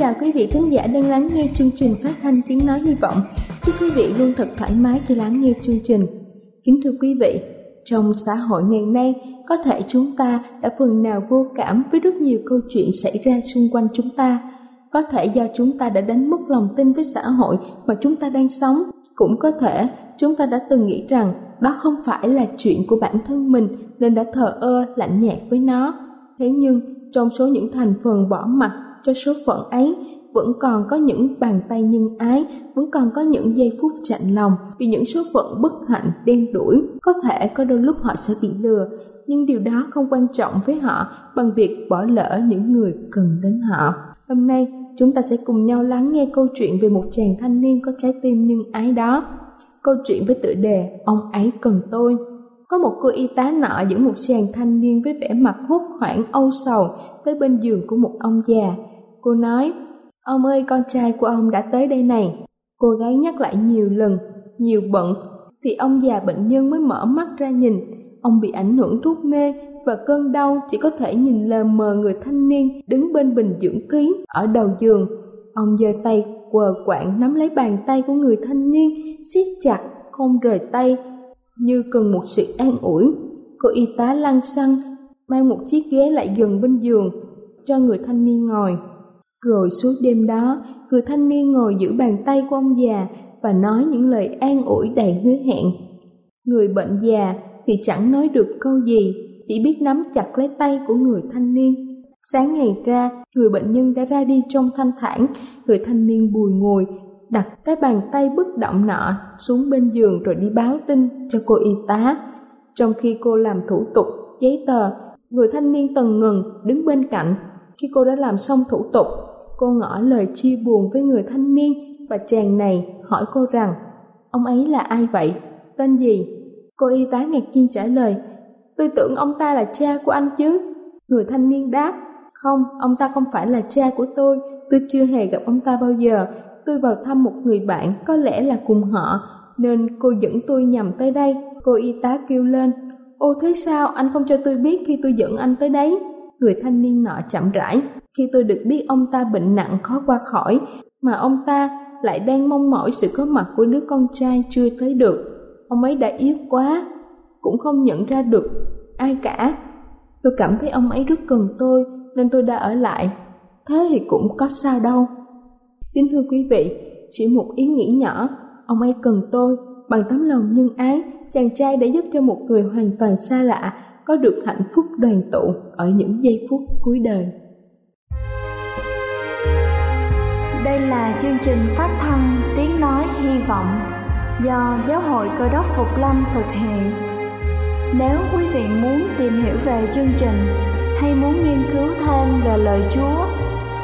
Chào quý vị thính giả đang lắng nghe chương trình phát thanh tiếng nói hy vọng. Chúc quý vị luôn thật thoải mái khi lắng nghe chương trình. Kính thưa quý vị, trong xã hội ngày nay, có thể chúng ta đã phần nào vô cảm với rất nhiều câu chuyện xảy ra xung quanh chúng ta. Có thể do chúng ta đã đánh mất lòng tin với xã hội mà chúng ta đang sống. Cũng có thể chúng ta đã từng nghĩ rằng đó không phải là chuyện của bản thân mình nên đã thờ ơ lạnh nhạt với nó. Thế nhưng trong số những thành phần bỏ mặt cho số phận ấy vẫn còn có những bàn tay nhân ái, vẫn còn có những giây phút chạnh lòng vì những số phận bất hạnh đen đuổi. Có thể có đôi lúc họ sẽ bị lừa, nhưng điều đó không quan trọng với họ bằng việc bỏ lỡ những người cần đến họ. Hôm nay, chúng ta sẽ cùng nhau lắng nghe câu chuyện về một chàng thanh niên có trái tim nhân ái đó. Câu chuyện với tựa đề Ông ấy cần tôi. Có một cô y tá nọ dẫn một chàng thanh niên với vẻ mặt hốt hoảng âu sầu tới bên giường của một ông già Cô nói, ông ơi con trai của ông đã tới đây này. Cô gái nhắc lại nhiều lần, nhiều bận, thì ông già bệnh nhân mới mở mắt ra nhìn. Ông bị ảnh hưởng thuốc mê và cơn đau chỉ có thể nhìn lờ mờ người thanh niên đứng bên bình dưỡng khí ở đầu giường. Ông giơ tay quờ quạng nắm lấy bàn tay của người thanh niên, siết chặt, không rời tay, như cần một sự an ủi. Cô y tá lăn xăng, mang một chiếc ghế lại gần bên giường, cho người thanh niên ngồi. Rồi suốt đêm đó, người thanh niên ngồi giữ bàn tay của ông già và nói những lời an ủi đầy hứa hẹn. Người bệnh già thì chẳng nói được câu gì, chỉ biết nắm chặt lấy tay của người thanh niên. Sáng ngày ra, người bệnh nhân đã ra đi trong thanh thản, người thanh niên bùi ngồi, đặt cái bàn tay bất động nọ xuống bên giường rồi đi báo tin cho cô y tá. Trong khi cô làm thủ tục, giấy tờ, người thanh niên tần ngừng đứng bên cạnh. Khi cô đã làm xong thủ tục, Cô ngỏ lời chia buồn với người thanh niên và chàng này hỏi cô rằng Ông ấy là ai vậy? Tên gì? Cô y tá ngạc nhiên trả lời Tôi tưởng ông ta là cha của anh chứ. Người thanh niên đáp Không, ông ta không phải là cha của tôi. Tôi chưa hề gặp ông ta bao giờ. Tôi vào thăm một người bạn có lẽ là cùng họ nên cô dẫn tôi nhầm tới đây. Cô y tá kêu lên Ô thế sao anh không cho tôi biết khi tôi dẫn anh tới đấy? Người thanh niên nọ chậm rãi khi tôi được biết ông ta bệnh nặng khó qua khỏi, mà ông ta lại đang mong mỏi sự có mặt của đứa con trai chưa tới được. Ông ấy đã yếu quá, cũng không nhận ra được ai cả. Tôi cảm thấy ông ấy rất cần tôi nên tôi đã ở lại. Thế thì cũng có sao đâu. Kính thưa quý vị, chỉ một ý nghĩ nhỏ, ông ấy cần tôi bằng tấm lòng nhân ái, chàng trai đã giúp cho một người hoàn toàn xa lạ có được hạnh phúc đoàn tụ ở những giây phút cuối đời. Đây là chương trình phát thanh Tiếng Nói Hy Vọng do Giáo hội Cơ đốc Phục Lâm thực hiện. Nếu quý vị muốn tìm hiểu về chương trình hay muốn nghiên cứu thêm về lời Chúa,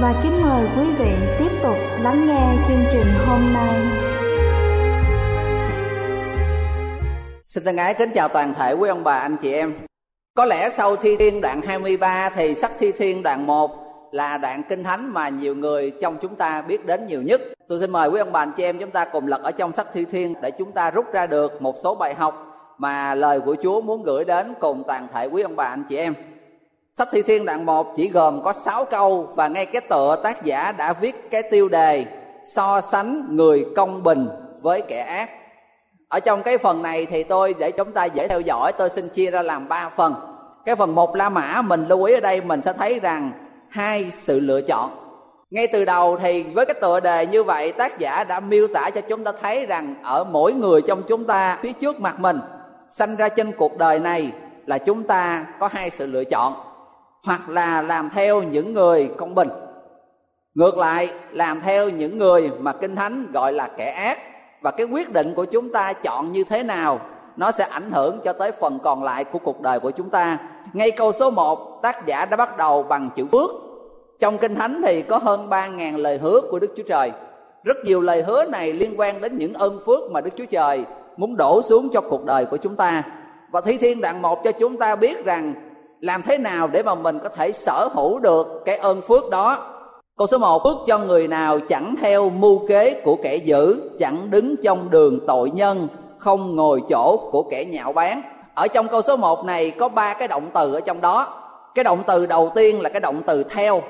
và kính mời quý vị tiếp tục lắng nghe chương trình hôm nay. Xin thân ái kính chào toàn thể quý ông bà, anh chị em. Có lẽ sau thi thiên đoạn 23 thì sách thi thiên đoạn 1 là đoạn kinh thánh mà nhiều người trong chúng ta biết đến nhiều nhất. Tôi xin mời quý ông bà, anh chị em chúng ta cùng lật ở trong sách thi thiên để chúng ta rút ra được một số bài học mà lời của Chúa muốn gửi đến cùng toàn thể quý ông bà, anh chị em. Sách thi thiên đoạn 1 chỉ gồm có 6 câu và ngay cái tựa tác giả đã viết cái tiêu đề so sánh người công bình với kẻ ác ở trong cái phần này thì tôi, để chúng ta dễ theo dõi, tôi xin chia ra làm ba phần. Cái phần một la mã, mình lưu ý ở đây, mình sẽ thấy rằng hai sự lựa chọn. Ngay từ đầu thì với cái tựa đề như vậy, tác giả đã miêu tả cho chúng ta thấy rằng ở mỗi người trong chúng ta, phía trước mặt mình, sanh ra trên cuộc đời này là chúng ta có hai sự lựa chọn hoặc là làm theo những người công bình. Ngược lại, làm theo những người mà kinh thánh gọi là kẻ ác, và cái quyết định của chúng ta chọn như thế nào, nó sẽ ảnh hưởng cho tới phần còn lại của cuộc đời của chúng ta. Ngay câu số 1 tác giả đã bắt đầu bằng chữ phước. Trong kinh thánh thì có hơn 3.000 lời hứa của Đức Chúa Trời. Rất nhiều lời hứa này liên quan đến những ơn phước mà Đức Chúa Trời muốn đổ xuống cho cuộc đời của chúng ta. Và thi thiên đoạn một cho chúng ta biết rằng làm thế nào để mà mình có thể sở hữu được cái ơn phước đó? Câu số 1 Phước cho người nào chẳng theo mưu kế của kẻ dữ, Chẳng đứng trong đường tội nhân, Không ngồi chỗ của kẻ nhạo báng. Ở trong câu số 1 này có ba cái động từ ở trong đó. Cái động từ đầu tiên là cái động từ theo,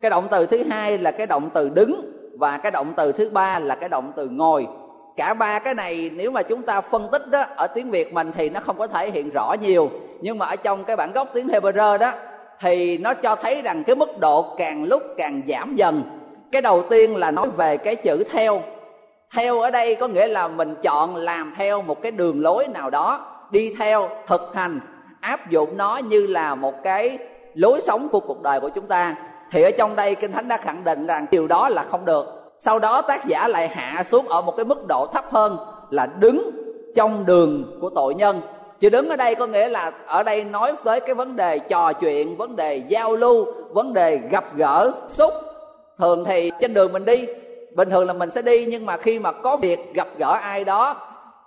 Cái động từ thứ hai là cái động từ đứng, Và cái động từ thứ ba là cái động từ ngồi. Cả ba cái này nếu mà chúng ta phân tích đó, Ở tiếng Việt mình thì nó không có thể hiện rõ nhiều. Nhưng mà ở trong cái bản gốc tiếng Hebrew đó, thì nó cho thấy rằng cái mức độ càng lúc càng giảm dần. Cái đầu tiên là nói về cái chữ theo. Theo ở đây có nghĩa là mình chọn làm theo một cái đường lối nào đó, đi theo, thực hành, áp dụng nó như là một cái lối sống của cuộc đời của chúng ta. Thì ở trong đây kinh thánh đã khẳng định rằng điều đó là không được. Sau đó tác giả lại hạ xuống ở một cái mức độ thấp hơn là đứng trong đường của tội nhân chữ đứng ở đây có nghĩa là ở đây nói tới cái vấn đề trò chuyện, vấn đề giao lưu, vấn đề gặp gỡ. Xúc, thường thì trên đường mình đi, bình thường là mình sẽ đi, nhưng mà khi mà có việc gặp gỡ ai đó,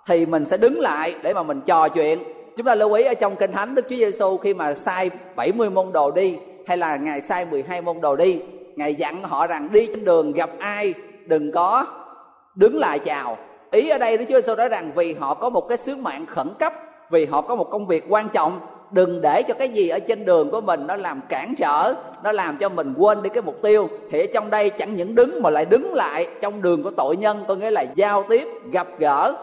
thì mình sẽ đứng lại để mà mình trò chuyện. Chúng ta lưu ý ở trong kinh thánh, đức chúa giêsu khi mà sai 70 môn đồ đi, hay là ngài sai 12 môn đồ đi, ngài dặn họ rằng đi trên đường gặp ai, đừng có đứng lại chào. Ý ở đây đức chúa giêsu nói rằng vì họ có một cái sứ mạng khẩn cấp vì họ có một công việc quan trọng. Đừng để cho cái gì ở trên đường của mình nó làm cản trở, nó làm cho mình quên đi cái mục tiêu. Thì ở trong đây chẳng những đứng mà lại đứng lại trong đường của tội nhân, có nghĩa là giao tiếp, gặp gỡ.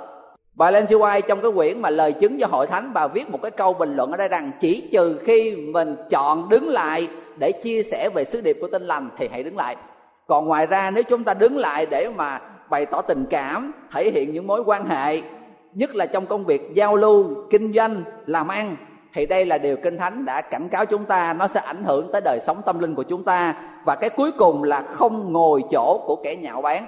Bà Lên White trong cái quyển mà lời chứng cho hội thánh, bà viết một cái câu bình luận ở đây rằng, chỉ trừ khi mình chọn đứng lại để chia sẻ về sứ điệp của tinh lành thì hãy đứng lại. Còn ngoài ra, nếu chúng ta đứng lại để mà bày tỏ tình cảm, thể hiện những mối quan hệ nhất là trong công việc giao lưu, kinh doanh, làm ăn, thì đây là điều kinh thánh đã cảnh cáo chúng ta, nó sẽ ảnh hưởng tới đời sống tâm linh của chúng ta. Và cái cuối cùng là không ngồi chỗ của kẻ nhạo báng.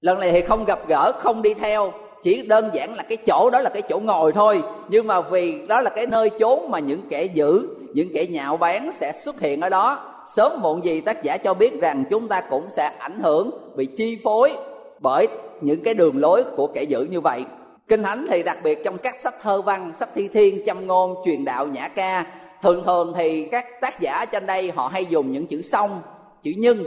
Lần này thì không gặp gỡ, không đi theo, chỉ đơn giản là cái chỗ đó là cái chỗ ngồi thôi. Nhưng mà vì đó là cái nơi chốn mà những kẻ dữ, những kẻ nhạo báng sẽ xuất hiện ở đó. Sớm muộn gì tác giả cho biết rằng chúng ta cũng sẽ ảnh hưởng, bị chi phối bởi những cái đường lối của kẻ dữ như vậy kinh thánh thì đặc biệt trong các sách thơ văn, sách thi thiên, châm ngôn, truyền đạo, nhã ca. Thường thường thì các tác giả trên đây họ hay dùng những chữ song, chữ nhân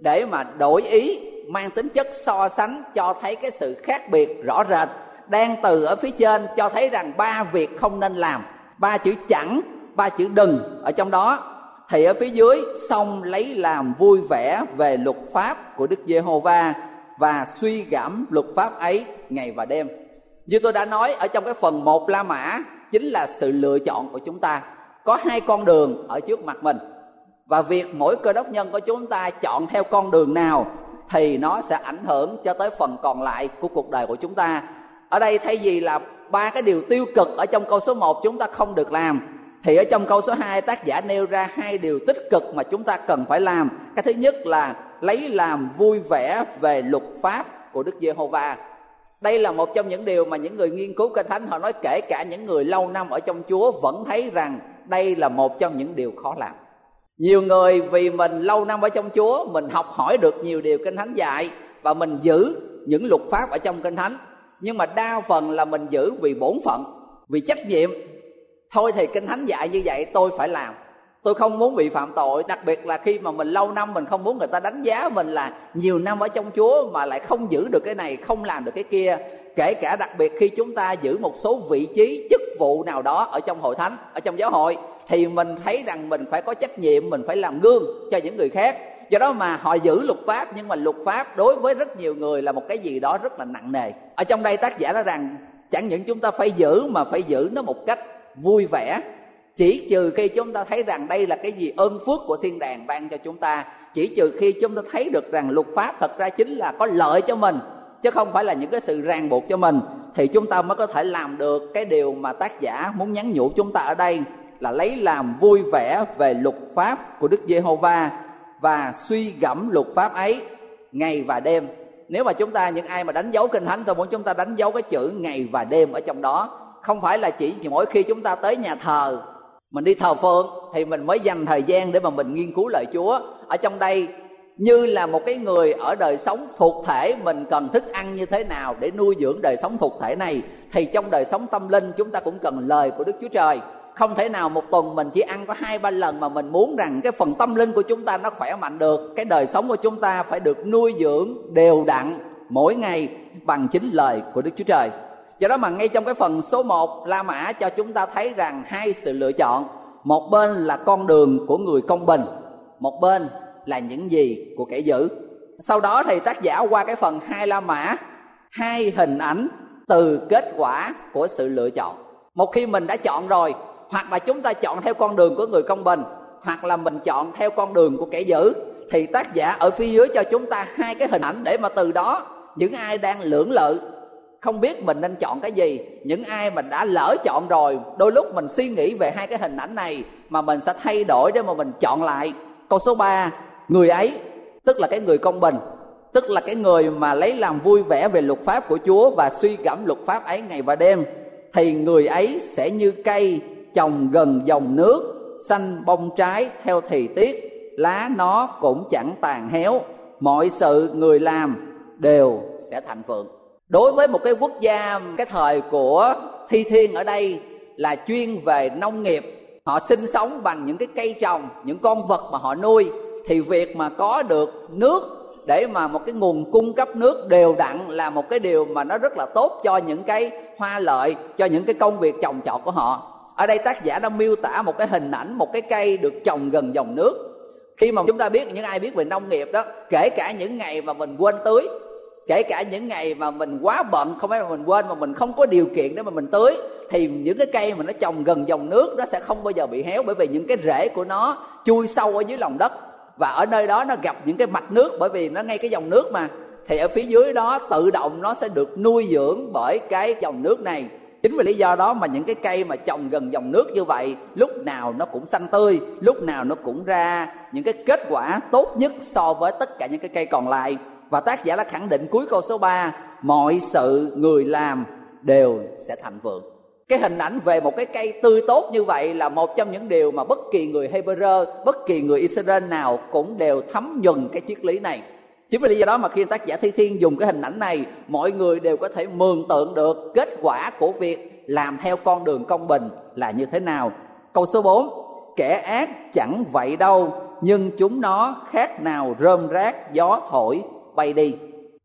để mà đổi ý, mang tính chất so sánh, cho thấy cái sự khác biệt rõ rệt, đang từ ở phía trên cho thấy rằng ba việc không nên làm, ba chữ chẳng, ba chữ đừng ở trong đó. Thì ở phía dưới xong lấy làm vui vẻ về luật pháp của đức giê-hô-va và suy gẫm luật pháp ấy ngày và đêm như tôi đã nói, ở trong cái phần một La Mã, chính là sự lựa chọn của chúng ta. Có hai con đường ở trước mặt mình. Và việc mỗi cơ đốc nhân của chúng ta chọn theo con đường nào thì nó sẽ ảnh hưởng cho tới phần còn lại của cuộc đời của chúng ta. Ở đây thay vì là ba cái điều tiêu cực ở trong câu số 1 chúng ta không được làm, thì ở trong câu số 2 tác giả nêu ra hai điều tích cực mà chúng ta cần phải làm cái thứ nhất là lấy làm vui vẻ về luật pháp của Đức Giê-hô-va đây là một trong những điều mà những người nghiên cứu kinh thánh, họ nói kể cả những người lâu năm ở trong Chúa vẫn thấy rằng đây là một trong những điều khó làm. Nhiều người vì mình lâu năm ở trong Chúa, mình học hỏi được nhiều điều kinh thánh dạy và mình giữ những luật pháp ở trong kinh thánh. Nhưng mà đa phần là mình giữ vì bổn phận, vì trách nhiệm. Thôi thì kinh thánh dạy như vậy, tôi phải làm tôi không muốn bị phạm tội, đặc biệt là khi mà mình lâu năm mình không muốn người ta đánh giá mình là nhiều năm ở trong chúa mà lại không giữ được cái này, không làm được cái kia. Kể cả đặc biệt khi chúng ta giữ một số vị trí, chức vụ nào đó ở trong hội thánh, ở trong giáo hội, thì mình thấy rằng mình phải có trách nhiệm, mình phải làm gương cho những người khác. Do đó mà họ giữ luật pháp, nhưng mà luật pháp đối với rất nhiều người là một cái gì đó rất là nặng nề. Ở trong đây tác giả nói rằng, chẳng những chúng ta phải giữ mà phải giữ nó một cách vui vẻ chỉ trừ khi chúng ta thấy rằng đây là cái gì ơn phước của thiên đàng ban cho chúng ta, chỉ trừ khi chúng ta thấy được rằng luật pháp thật ra chính là có lợi cho mình, chứ không phải là những cái sự ràng buộc cho mình, thì chúng ta mới có thể làm được cái điều mà tác giả muốn nhắn nhủ chúng ta ở đây, là lấy làm vui vẻ về luật pháp của Đức Giê-hô-va và suy gẫm luật pháp ấy ngày và đêm. Nếu mà chúng ta, những ai mà đánh dấu kinh thánh, tôi muốn chúng ta đánh dấu cái chữ ngày và đêm ở trong đó. Không phải là chỉ mỗi khi chúng ta tới nhà thờ mình đi thờ phượng thì mình mới dành thời gian để mà mình nghiên cứu lời Chúa. Ở trong đây, như là một cái người ở đời sống thuộc thể, mình cần thức ăn như thế nào để nuôi dưỡng đời sống thuộc thể này, thì trong đời sống tâm linh chúng ta cũng cần lời của Đức Chúa Trời. Không thể nào một tuần mình chỉ ăn có hai, ba lần mà mình muốn rằng cái phần tâm linh của chúng ta nó khỏe mạnh được. Cái đời sống của chúng ta phải được nuôi dưỡng, đều đặn mỗi ngày bằng chính lời của Đức Chúa Trời do đó mà ngay trong cái phần số 1 La Mã cho chúng ta thấy rằng hai sự lựa chọn. Một bên là con đường của người công bình, một bên là những gì của kẻ dữ. Sau đó thì tác giả qua cái phần hai La Mã, hai hình ảnh từ kết quả của sự lựa chọn. Một khi mình đã chọn rồi, hoặc là chúng ta chọn theo con đường của người công bình, hoặc là mình chọn theo con đường của kẻ dữ, thì tác giả ở phía dưới cho chúng ta hai cái hình ảnh để mà từ đó những ai đang lưỡng lự không biết mình nên chọn cái gì. Những ai mà đã lỡ chọn rồi, đôi lúc mình suy nghĩ về hai cái hình ảnh này mà mình sẽ thay đổi để mà mình chọn lại. Câu số 3 người ấy, tức là cái người công bình, tức là cái người mà lấy làm vui vẻ về luật pháp của Chúa và suy gẫm luật pháp ấy ngày và đêm, thì người ấy sẽ như cây trồng gần dòng nước, xanh bông trái theo thì tiết, lá nó cũng chẳng tàn héo. Mọi sự người làm đều sẽ thành phượng đối với một cái quốc gia, cái thời của thi thiên ở đây là chuyên về nông nghiệp. Họ sinh sống bằng những cái cây trồng, những con vật mà họ nuôi. Thì việc mà có được nước để mà một cái nguồn cung cấp nước đều đặn là một cái điều mà nó rất là tốt cho những cái hoa lợi, cho những cái công việc trồng trọt của họ. Ở đây tác giả đã miêu tả một cái hình ảnh, một cái cây được trồng gần dòng nước. Khi mà chúng ta biết, những ai biết về nông nghiệp đó, kể cả những ngày mà mình quên tưới kể cả những ngày mà mình quá bận, không phải là mình quên, mà mình không có điều kiện để mà mình tưới, thì những cái cây mà nó trồng gần dòng nước nó sẽ không bao giờ bị héo, bởi vì những cái rễ của nó chui sâu ở dưới lòng đất. Và ở nơi đó nó gặp những cái mạch nước, bởi vì nó ngay cái dòng nước mà. Thì ở phía dưới đó tự động nó sẽ được nuôi dưỡng bởi cái dòng nước này. Chính vì lý do đó mà những cái cây mà trồng gần dòng nước như vậy, lúc nào nó cũng xanh tươi, lúc nào nó cũng ra những cái kết quả tốt nhất so với tất cả những cái cây còn lại và tác giả đã khẳng định cuối câu số 3 mọi sự người làm đều sẽ thành vượng cái hình ảnh về một cái cây tươi tốt như vậy là một trong những điều mà bất kỳ người Hebrew, bất kỳ người Israel nào cũng đều thấm nhuần cái triết lý này. Chính vì lý do đó mà khi tác giả Thi Thiên dùng cái hình ảnh này, mọi người đều có thể mường tượng được kết quả của việc làm theo con đường công bình là như thế nào. Câu số 4, kẻ ác chẳng vậy đâu, nhưng chúng nó khác nào rơm rác gió thổi bay đi.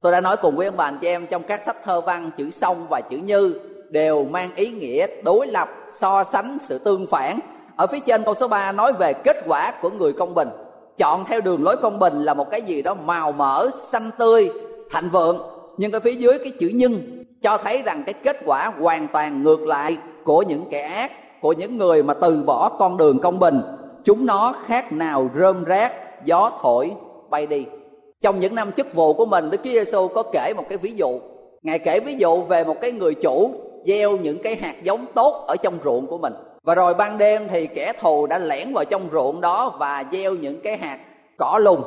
Tôi đã nói cùng với ông bà anh chị em trong các sách thơ văn chữ song và chữ như đều mang ý nghĩa đối lập, so sánh sự tương phản. Ở phía trên câu số 3 nói về kết quả của người công bình chọn theo đường lối công bình là một cái gì đó màu mỡ xanh tươi thạnh vượng nhưng ở phía dưới cái chữ nhưng cho thấy rằng cái kết quả hoàn toàn ngược lại của những kẻ ác của những người mà từ bỏ con đường công bình chúng nó khác nào rơm rác gió thổi bay đi trong những năm chức vụ của mình, Đức Chúa Giêsu có kể một cái ví dụ. Ngài kể ví dụ về một cái người chủ gieo những cái hạt giống tốt ở trong ruộng của mình. Và rồi ban đêm thì kẻ thù đã lẻn vào trong ruộng đó và gieo những cái hạt cỏ lùng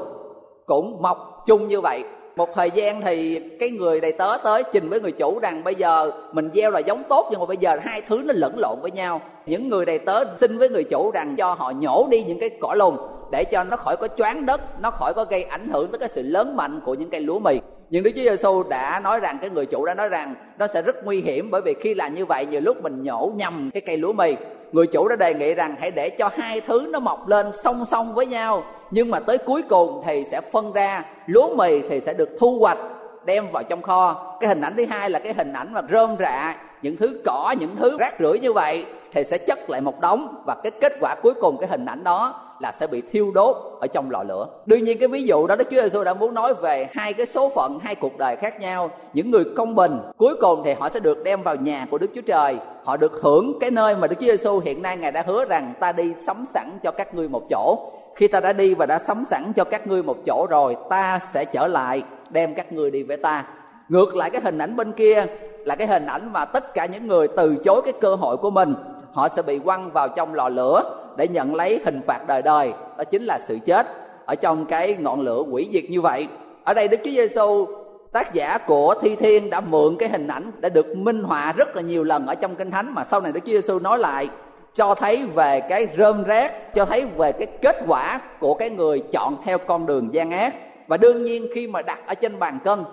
cũng mọc chung như vậy. Một thời gian thì cái người đầy tớ tới trình với người chủ rằng bây giờ mình gieo là giống tốt, nhưng mà bây giờ hai thứ nó lẫn lộn với nhau. Những người đầy tớ xin với người chủ rằng cho họ nhổ đi những cái cỏ lùng để cho nó khỏi có choáng đất, nó khỏi có gây ảnh hưởng tới cái sự lớn mạnh của những cây lúa mì. Nhưng Đức Chúa Giêsu đã nói rằng, cái người chủ đã nói rằng, nó sẽ rất nguy hiểm bởi vì khi làm như vậy, nhiều lúc mình nhổ nhầm cái cây lúa mì. Người chủ đã đề nghị rằng, hãy để cho hai thứ nó mọc lên song song với nhau, nhưng mà tới cuối cùng thì sẽ phân ra, lúa mì thì sẽ được thu hoạch, đem vào trong kho. Cái hình ảnh thứ hai là cái hình ảnh mà rơm rạ những thứ, cỏ, những thứ rác rưởi như vậy thì sẽ chất lại một đống và cái kết quả cuối cùng cái hình ảnh đó là sẽ bị thiêu đốt ở trong lò lửa. Đương nhiên cái ví dụ đó Đức Chúa Giêsu đã muốn nói về hai cái số phận, hai cuộc đời khác nhau. Những người công bình cuối cùng thì họ sẽ được đem vào nhà của Đức Chúa Trời. Họ được hưởng cái nơi mà Đức Chúa Giêsu hiện nay ngài đã hứa rằng ta đi sắm sẵn cho các ngươi một chỗ. Khi ta đã đi và đã sắm sẵn cho các ngươi một chỗ rồi, ta sẽ trở lại đem các ngươi đi với ta. Ngược lại cái hình ảnh bên kia là cái hình ảnh mà tất cả những người từ chối cái cơ hội của mình họ sẽ bị quăng vào trong lò lửa để nhận lấy hình phạt đời đời. Đó chính là sự chết ở trong cái ngọn lửa quỷ diệt như vậy. Ở đây đức chúa giêsu tác giả của thi thiên đã mượn cái hình ảnh đã được minh họa rất là nhiều lần ở trong kinh thánh mà sau này đức chúa giêsu nói lại, cho thấy về cái rơm rác, cho thấy về cái kết quả của cái người chọn theo con đường gian ác. Và đương nhiên khi mà đặt ở trên bàn cân,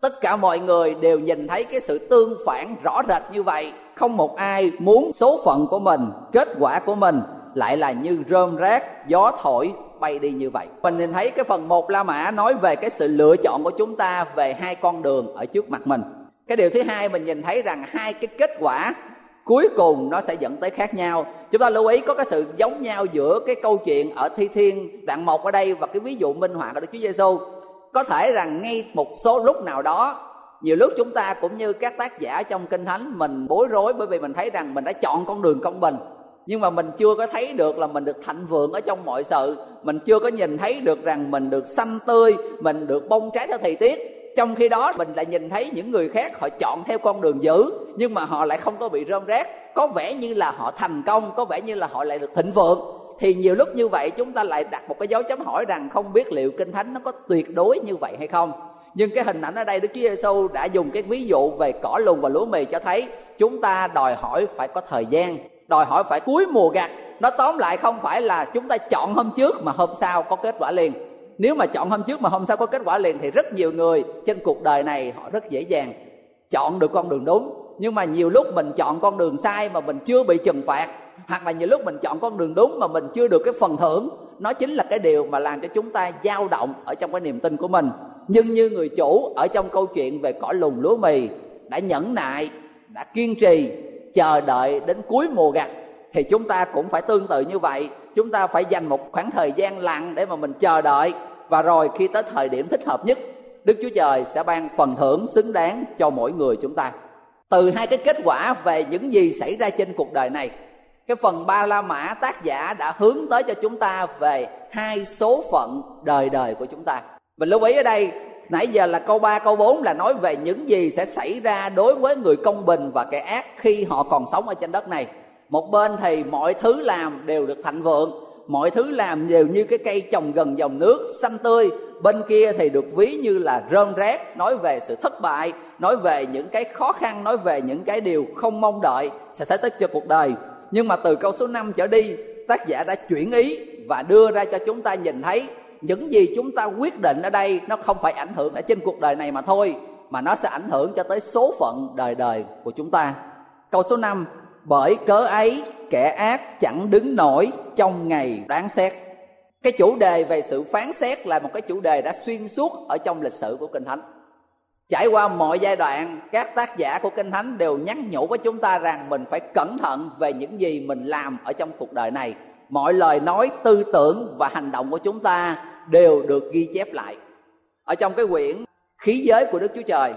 tất cả mọi người đều nhìn thấy cái sự tương phản rõ rệt như vậy không một ai muốn số phận của mình, kết quả của mình lại là như rơm rác, gió thổi, bay đi như vậy. Mình nhìn thấy cái phần một la mã nói về cái sự lựa chọn của chúng ta về hai con đường ở trước mặt mình. Cái điều thứ hai mình nhìn thấy rằng hai cái kết quả cuối cùng nó sẽ dẫn tới khác nhau. Chúng ta lưu ý có cái sự giống nhau giữa cái câu chuyện ở thi thiên, đoạn một ở đây và cái ví dụ minh họa của đức chúa giêsu có thể rằng ngay một số lúc nào đó nhiều lúc chúng ta cũng như các tác giả trong kinh thánh, mình bối rối bởi vì mình thấy rằng mình đã chọn con đường công bình. Nhưng mà mình chưa có thấy được là mình được thạnh vượng ở trong mọi sự. Mình chưa có nhìn thấy được rằng mình được xanh tươi, mình được bông trái theo thời tiết. Trong khi đó, mình lại nhìn thấy những người khác họ chọn theo con đường dữ, nhưng mà họ lại không có bị rơm rác. Có vẻ như là họ thành công, có vẻ như là họ lại được thịnh vượng. Thì nhiều lúc như vậy, chúng ta lại đặt một cái dấu chấm hỏi rằng không biết liệu kinh thánh nó có tuyệt đối như vậy hay không? Nhưng cái hình ảnh ở đây Đức Chúa Giêsu đã dùng cái ví dụ về cỏ lùn và lúa mì cho thấy chúng ta đòi hỏi phải có thời gian, đòi hỏi phải cuối mùa gặt. Nó tóm lại không phải là chúng ta chọn hôm trước mà hôm sau có kết quả liền. Nếu mà chọn hôm trước mà hôm sau có kết quả liền thì rất nhiều người trên cuộc đời này họ rất dễ dàng chọn được con đường đúng. Nhưng mà nhiều lúc mình chọn con đường sai mà mình chưa bị trừng phạt, hoặc là nhiều lúc mình chọn con đường đúng mà mình chưa được cái phần thưởng, nó chính là cái điều mà làm cho chúng ta dao động ở trong cái niềm tin của mình nhưng như người chủ ở trong câu chuyện về cỏ lùn lúa mì đã nhẫn nại, đã kiên trì, chờ đợi đến cuối mùa gặt, thì chúng ta cũng phải tương tự như vậy. Chúng ta phải dành một khoảng thời gian lặng để mà mình chờ đợi. Và rồi khi tới thời điểm thích hợp nhất, đức chúa trời sẽ ban phần thưởng xứng đáng cho mỗi người chúng ta. Từ hai cái kết quả về những gì xảy ra trên cuộc đời này, cái phần ba la mã tác giả đã hướng tới cho chúng ta về hai số phận đời đời của chúng ta mình lưu ý ở đây nãy giờ là câu 3, câu 4 là nói về những gì sẽ xảy ra đối với người công bình và kẻ ác khi họ còn sống ở trên đất này. Một bên thì mọi thứ làm đều được thạnh vượng mọi thứ làm đều như cái cây trồng gần dòng nước xanh tươi. Bên kia thì được ví như là rơm rác nói về sự thất bại nói về những cái khó khăn nói về những cái điều không mong đợi sẽ xảy tới cho cuộc đời. Nhưng mà từ câu số 5 trở đi tác giả đã chuyển ý và đưa ra cho chúng ta nhìn thấy những gì chúng ta quyết định ở đây nó không phải ảnh hưởng ở trên cuộc đời này mà thôi, mà nó sẽ ảnh hưởng cho tới số phận đời đời của chúng ta. Câu số 5 bởi cớ ấy kẻ ác chẳng đứng nổi trong ngày đáng xét. Cái chủ đề về sự phán xét là một cái chủ đề đã xuyên suốt ở trong lịch sử của kinh thánh. Trải qua mọi giai đoạn, các tác giả của kinh thánh đều nhắc nhủ với chúng ta rằng mình phải cẩn thận về những gì mình làm ở trong cuộc đời này. Mọi lời nói, tư tưởng và hành động của chúng ta đều được ghi chép lại. Ở trong cái quyển khí giới của đức chúa trời,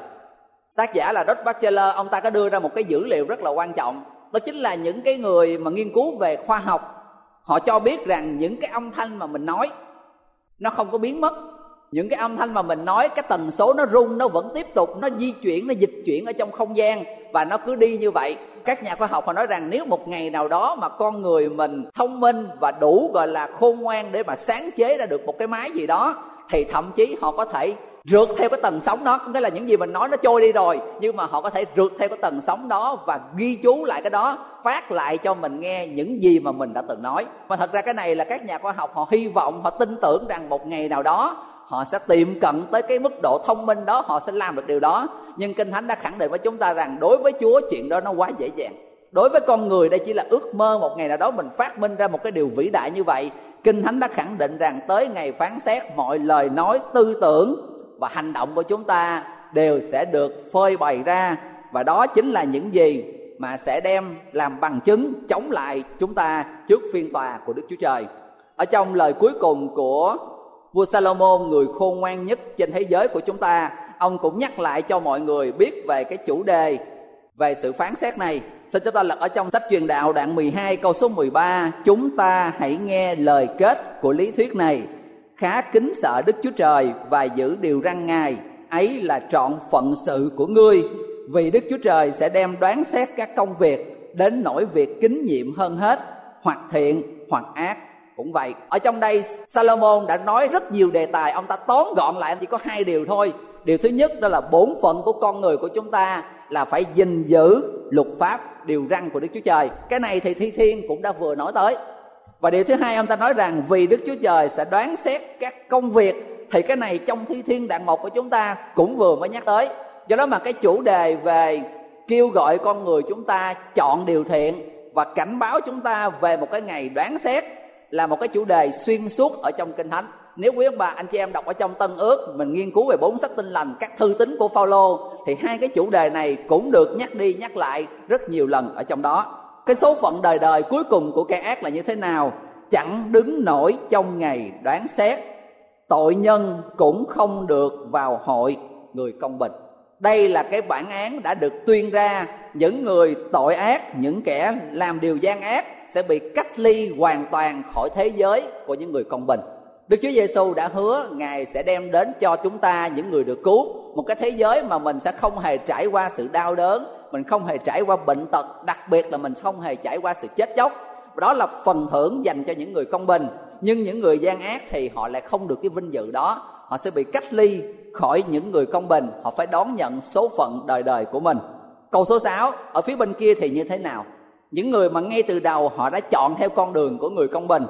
tác giả là Rod bachelor, ông ta có đưa ra một cái dữ liệu rất là quan trọng. Đó chính là những cái người mà nghiên cứu về khoa học, họ cho biết rằng những cái âm thanh mà mình nói, nó không có biến mất những cái âm thanh mà mình nói, cái tần số nó rung, nó vẫn tiếp tục, nó di chuyển, nó dịch chuyển ở trong không gian và nó cứ đi như vậy. Các nhà khoa học họ nói rằng nếu một ngày nào đó mà con người mình thông minh và đủ, gọi là, khôn ngoan để mà sáng chế ra được một cái máy gì đó, thì thậm chí họ có thể rượt theo cái tầng sóng đó. Nghĩa là những gì mình nói nó trôi đi rồi, nhưng mà họ có thể rượt theo cái tầng sóng đó và ghi chú lại cái đó, phát lại cho mình nghe những gì mà mình đã từng nói. Mà thật ra cái này là các nhà khoa học họ hy vọng, họ tin tưởng rằng một ngày nào đó họ sẽ tiệm cận tới cái mức độ thông minh đó, họ sẽ làm được điều đó. Nhưng kinh thánh đã khẳng định với chúng ta rằng đối với chúa, chuyện đó nó quá dễ dàng. Đối với con người, đây chỉ là ước mơ một ngày nào đó mình phát minh ra một cái điều vĩ đại như vậy. Kinh thánh đã khẳng định rằng tới ngày phán xét, mọi lời nói, tư tưởng và hành động của chúng ta đều sẽ được phơi bày ra. Và đó chính là những gì mà sẽ đem làm bằng chứng chống lại chúng ta trước phiên tòa của Đức Chúa Trời. Ở trong lời cuối cùng của vua Salomon người khôn ngoan nhất trên thế giới của chúng ta, ông cũng nhắc lại cho mọi người biết về cái chủ đề về sự phán xét này. Xin chúng ta lật ở trong sách truyền đạo đoạn 12 câu số 13, chúng ta hãy nghe lời kết của lý thuyết này. Khá kính sợ Đức Chúa Trời và giữ điều răn Ngài, ấy là trọn phận sự của ngươi, vì Đức Chúa Trời sẽ đem đoán xét các công việc đến nỗi việc kính nhiệm hơn hết, hoặc thiện hoặc ác cũng vậy, ở trong đây Salomon đã nói rất nhiều đề tài. Ông ta tóm gọn lại chỉ có hai điều thôi. Điều thứ nhất, đó là bổn phận của con người của chúng ta là phải gìn giữ luật pháp, điều răn của đức chúa trời. Cái này thì thi thiên cũng đã vừa nói tới. Và điều thứ hai, ông ta nói rằng vì đức chúa trời sẽ đoán xét các công việc, thì cái này trong thi thiên đoạn một của chúng ta cũng vừa mới nhắc tới. Do đó mà cái chủ đề về kêu gọi con người chúng ta chọn điều thiện và cảnh báo chúng ta về một cái ngày đoán xét là một cái chủ đề xuyên suốt ở trong kinh thánh. Nếu quý ông bà, anh chị em đọc ở trong tân ước, mình nghiên cứu về bốn sách tinh lành, các thư tín của phaolô, thì hai cái chủ đề này cũng được nhắc đi nhắc lại rất nhiều lần ở trong đó. Cái số phận đời đời cuối cùng của kẻ ác là như thế nào, chẳng đứng nổi trong ngày đoán xét. Tội nhân cũng không được vào hội người công bình. Đây là cái bản án đã được tuyên ra, những người tội ác, những kẻ làm điều gian ác sẽ bị cách ly hoàn toàn khỏi thế giới của những người công bình Đức Chúa Giêsu đã hứa Ngài sẽ đem đến cho chúng ta những người được cứu một cái thế giới mà mình sẽ không hề trải qua sự đau đớn, mình không hề trải qua bệnh tật, đặc biệt là mình không hề trải qua sự chết chóc. Đó là phần thưởng dành cho những người công bình, nhưng những người gian ác thì họ lại không được cái vinh dự đó, họ sẽ bị cách ly khỏi những người công bình, họ phải đón nhận số phận đời đời của mình. Câu số 6, ở phía bên kia thì như thế nào? Những người mà ngay từ đầu họ đã chọn theo con đường của người công bình.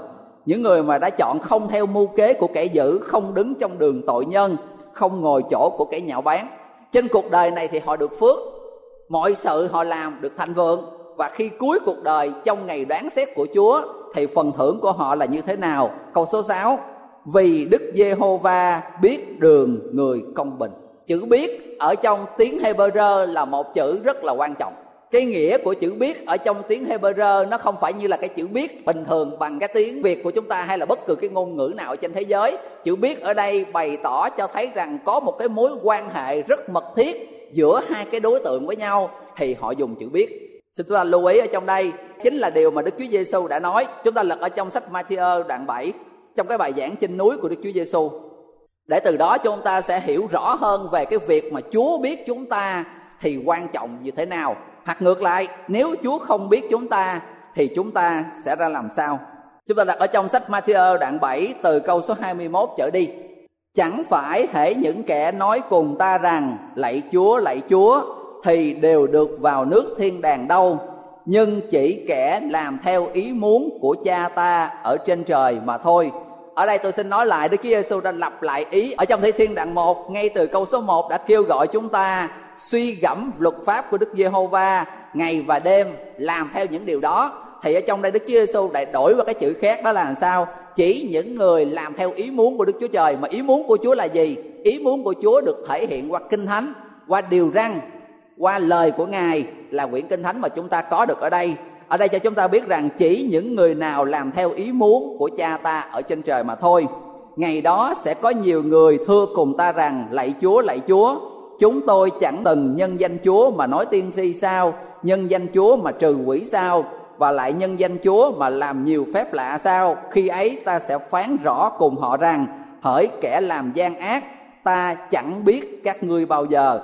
Những người mà đã chọn không theo mưu kế của kẻ dữ, không đứng trong đường tội nhân, không ngồi chỗ của kẻ nhạo báng. Trên cuộc đời này thì họ được phước. Mọi sự họ làm được thành vượng. Và khi cuối cuộc đời, trong ngày đoán xét của Chúa, thì phần thưởng của họ là như thế nào? Câu số 6 Vì Đức Giê-hô-va biết đường người công bình. Chữ biết ở trong tiếng Hebrew là một chữ rất là quan trọng cái nghĩa của chữ biết ở trong tiếng Hebrew nó không phải như là cái chữ biết bình thường bằng cái tiếng Việt của chúng ta hay là bất cứ cái ngôn ngữ nào trên thế giới. Chữ biết ở đây bày tỏ cho thấy rằng có một cái mối quan hệ rất mật thiết giữa hai cái đối tượng với nhau thì họ dùng chữ biết. Xin chúng ta lưu ý ở trong đây, chính là điều mà Đức Chúa Giêsu đã nói. Chúng ta lật ở trong sách Matthew đoạn 7 trong cái bài giảng trên núi của Đức Chúa Giêsu. Để từ đó chúng ta sẽ hiểu rõ hơn về cái việc mà Chúa biết chúng ta thì quan trọng như thế nào hoặc ngược lại, nếu chúa không biết chúng ta, thì chúng ta sẽ ra làm sao? Chúng ta đặt ở trong sách Matthew đoạn 7 từ câu số 21 trở đi. Chẳng phải hễ những kẻ nói cùng ta rằng, lạy chúa lạy chúa, thì đều được vào nước thiên đàng đâu. Nhưng chỉ kẻ làm theo ý muốn của cha ta ở trên trời mà thôi. Ở đây tôi xin nói lại, Đức Chúa Giêsu đã lặp lại ý ở trong Thi Thiên đoạn 1 ngay từ câu số 1 đã kêu gọi chúng ta suy gẫm luật pháp của Đức Giê-hô-va ngày và đêm, làm theo những điều đó. Thì ở trong đây Đức Chúa Giêsu lại đổi qua cái chữ khác, đó là làm sao? Chỉ những người làm theo ý muốn của Đức Chúa Trời. Mà ý muốn của Chúa là gì? Ý muốn của Chúa được thể hiện qua kinh thánh, qua điều răn, qua lời của Ngài là quyển kinh thánh mà chúng ta có được ở đây. Ở đây cho chúng ta biết rằng chỉ những người nào làm theo ý muốn của cha ta ở trên trời mà thôi. Ngày đó sẽ có nhiều người thưa cùng ta rằng, lạy chúa lạy chúa chúng tôi chẳng từng nhân danh chúa mà nói tiên tri sao, nhân danh chúa mà trừ quỷ sao, và lại nhân danh chúa mà làm nhiều phép lạ sao. Khi ấy ta sẽ phán rõ cùng họ rằng, hỡi kẻ làm gian ác, ta chẳng biết các ngươi bao giờ.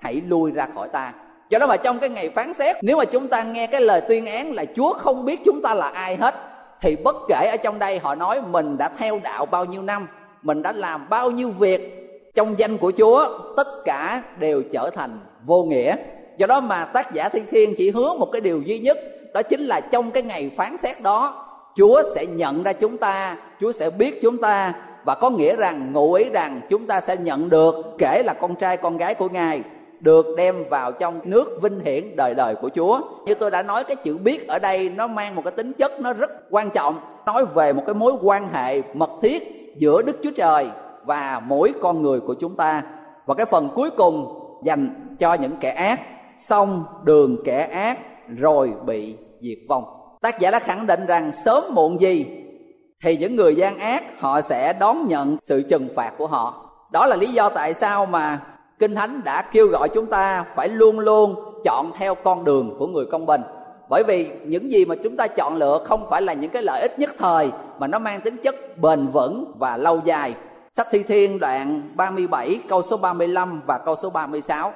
Hãy lui ra khỏi ta. Do đó mà trong cái ngày phán xét, nếu mà chúng ta nghe cái lời tuyên án là chúa không biết chúng ta là ai hết, thì bất kể ở trong đây họ nói mình đã theo đạo bao nhiêu năm, mình đã làm bao nhiêu việc trong danh của chúa tất cả đều trở thành vô nghĩa do đó mà tác giả thi thiên chỉ hứa một cái điều duy nhất đó chính là trong cái ngày phán xét đó chúa sẽ nhận ra chúng ta chúa sẽ biết chúng ta và có nghĩa rằng ngụ ý rằng chúng ta sẽ nhận được kể là con trai con gái của ngài được đem vào trong nước vinh hiển đời đời của Chúa. Như tôi đã nói cái chữ biết ở đây nó mang một cái tính chất nó rất quan trọng, nói về một cái mối quan hệ mật thiết giữa Đức Chúa Trời và mỗi con người của chúng ta. Và cái phần cuối cùng dành cho những kẻ ác, xong đường kẻ ác rồi bị diệt vong. Tác giả đã khẳng định rằng sớm muộn gì thì những người gian ác họ sẽ đón nhận sự trừng phạt của họ. Đó là lý do tại sao mà Kinh Thánh đã kêu gọi chúng ta phải luôn luôn chọn theo con đường của người công bình. Bởi vì những gì mà chúng ta chọn lựa không phải là những cái lợi ích nhất thời mà nó mang tính chất bền vững và lâu dài. Sách Thi Thiên đoạn 37 câu số 35 và câu số 36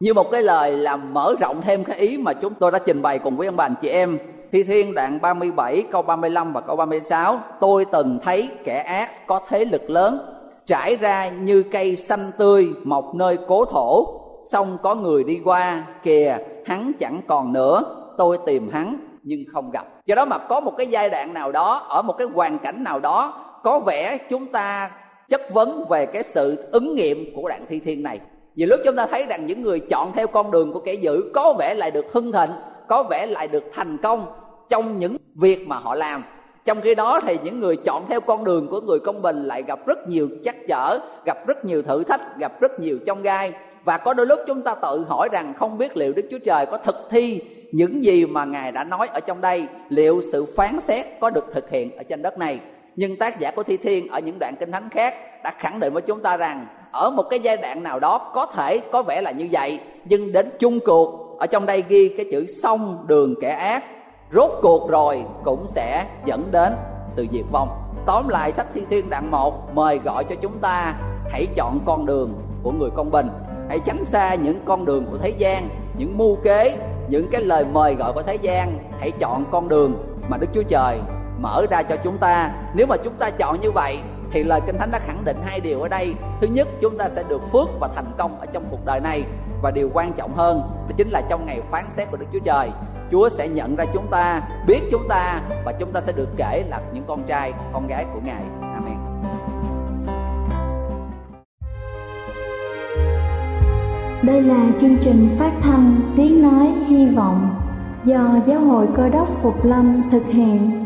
như một cái lời làm mở rộng thêm cái ý mà chúng tôi đã trình bày cùng với ông bà anh chị em. Thi Thiên đoạn 37 câu 35 và câu 36 Tôi từng thấy kẻ ác có thế lực lớn, trải ra như cây xanh tươi, mọc nơi cố thổ. Xong có người đi qua, kìa, hắn chẳng còn nữa. Tôi tìm hắn, nhưng không gặp. Do đó mà có một cái giai đoạn nào đó, ở một cái hoàn cảnh nào đó, có vẻ chúng ta chất vấn về cái sự ứng nghiệm của đoạn thi thiên này. Vì lúc chúng ta thấy rằng những người chọn theo con đường của kẻ dữ có vẻ lại được hưng thịnh, có vẻ lại được thành công trong những việc mà họ làm. Trong khi đó thì những người chọn theo con đường của người công bình lại gặp rất nhiều chắc trở, gặp rất nhiều thử thách, gặp rất nhiều trong gai. Và có đôi lúc chúng ta tự hỏi rằng không biết liệu đức chúa trời có thực thi những gì mà ngài đã nói ở trong đây, liệu sự phán xét có được thực hiện ở trên đất này nhưng tác giả của thi thiên ở những đoạn kinh thánh khác đã khẳng định với chúng ta rằng ở một cái giai đoạn nào đó có thể, có vẻ là như vậy. Nhưng đến chung cuộc, ở trong đây ghi cái chữ xong đường kẻ ác, rốt cuộc rồi cũng sẽ dẫn đến sự diệt vong. Tóm lại, sách thi thiên đoạn 1 mời gọi cho chúng ta hãy chọn con đường của người công bình. Hãy tránh xa những con đường của thế gian, những mưu kế, những cái lời mời gọi của thế gian. Hãy chọn con đường mà đức chúa trời mở ra cho chúng ta nếu mà chúng ta chọn như vậy thì lời kinh thánh đã khẳng định hai điều ở đây thứ nhất chúng ta sẽ được phước và thành công ở trong cuộc đời này và điều quan trọng hơn đó chính là trong ngày phán xét của đức chúa trời Chúa sẽ nhận ra chúng ta, biết chúng ta và chúng ta sẽ được kể là những con trai, con gái của Ngài. Amen. Đây là chương trình phát thanh Tiếng Nói Hy Vọng do Giáo hội Cơ đốc Phục Lâm thực hiện.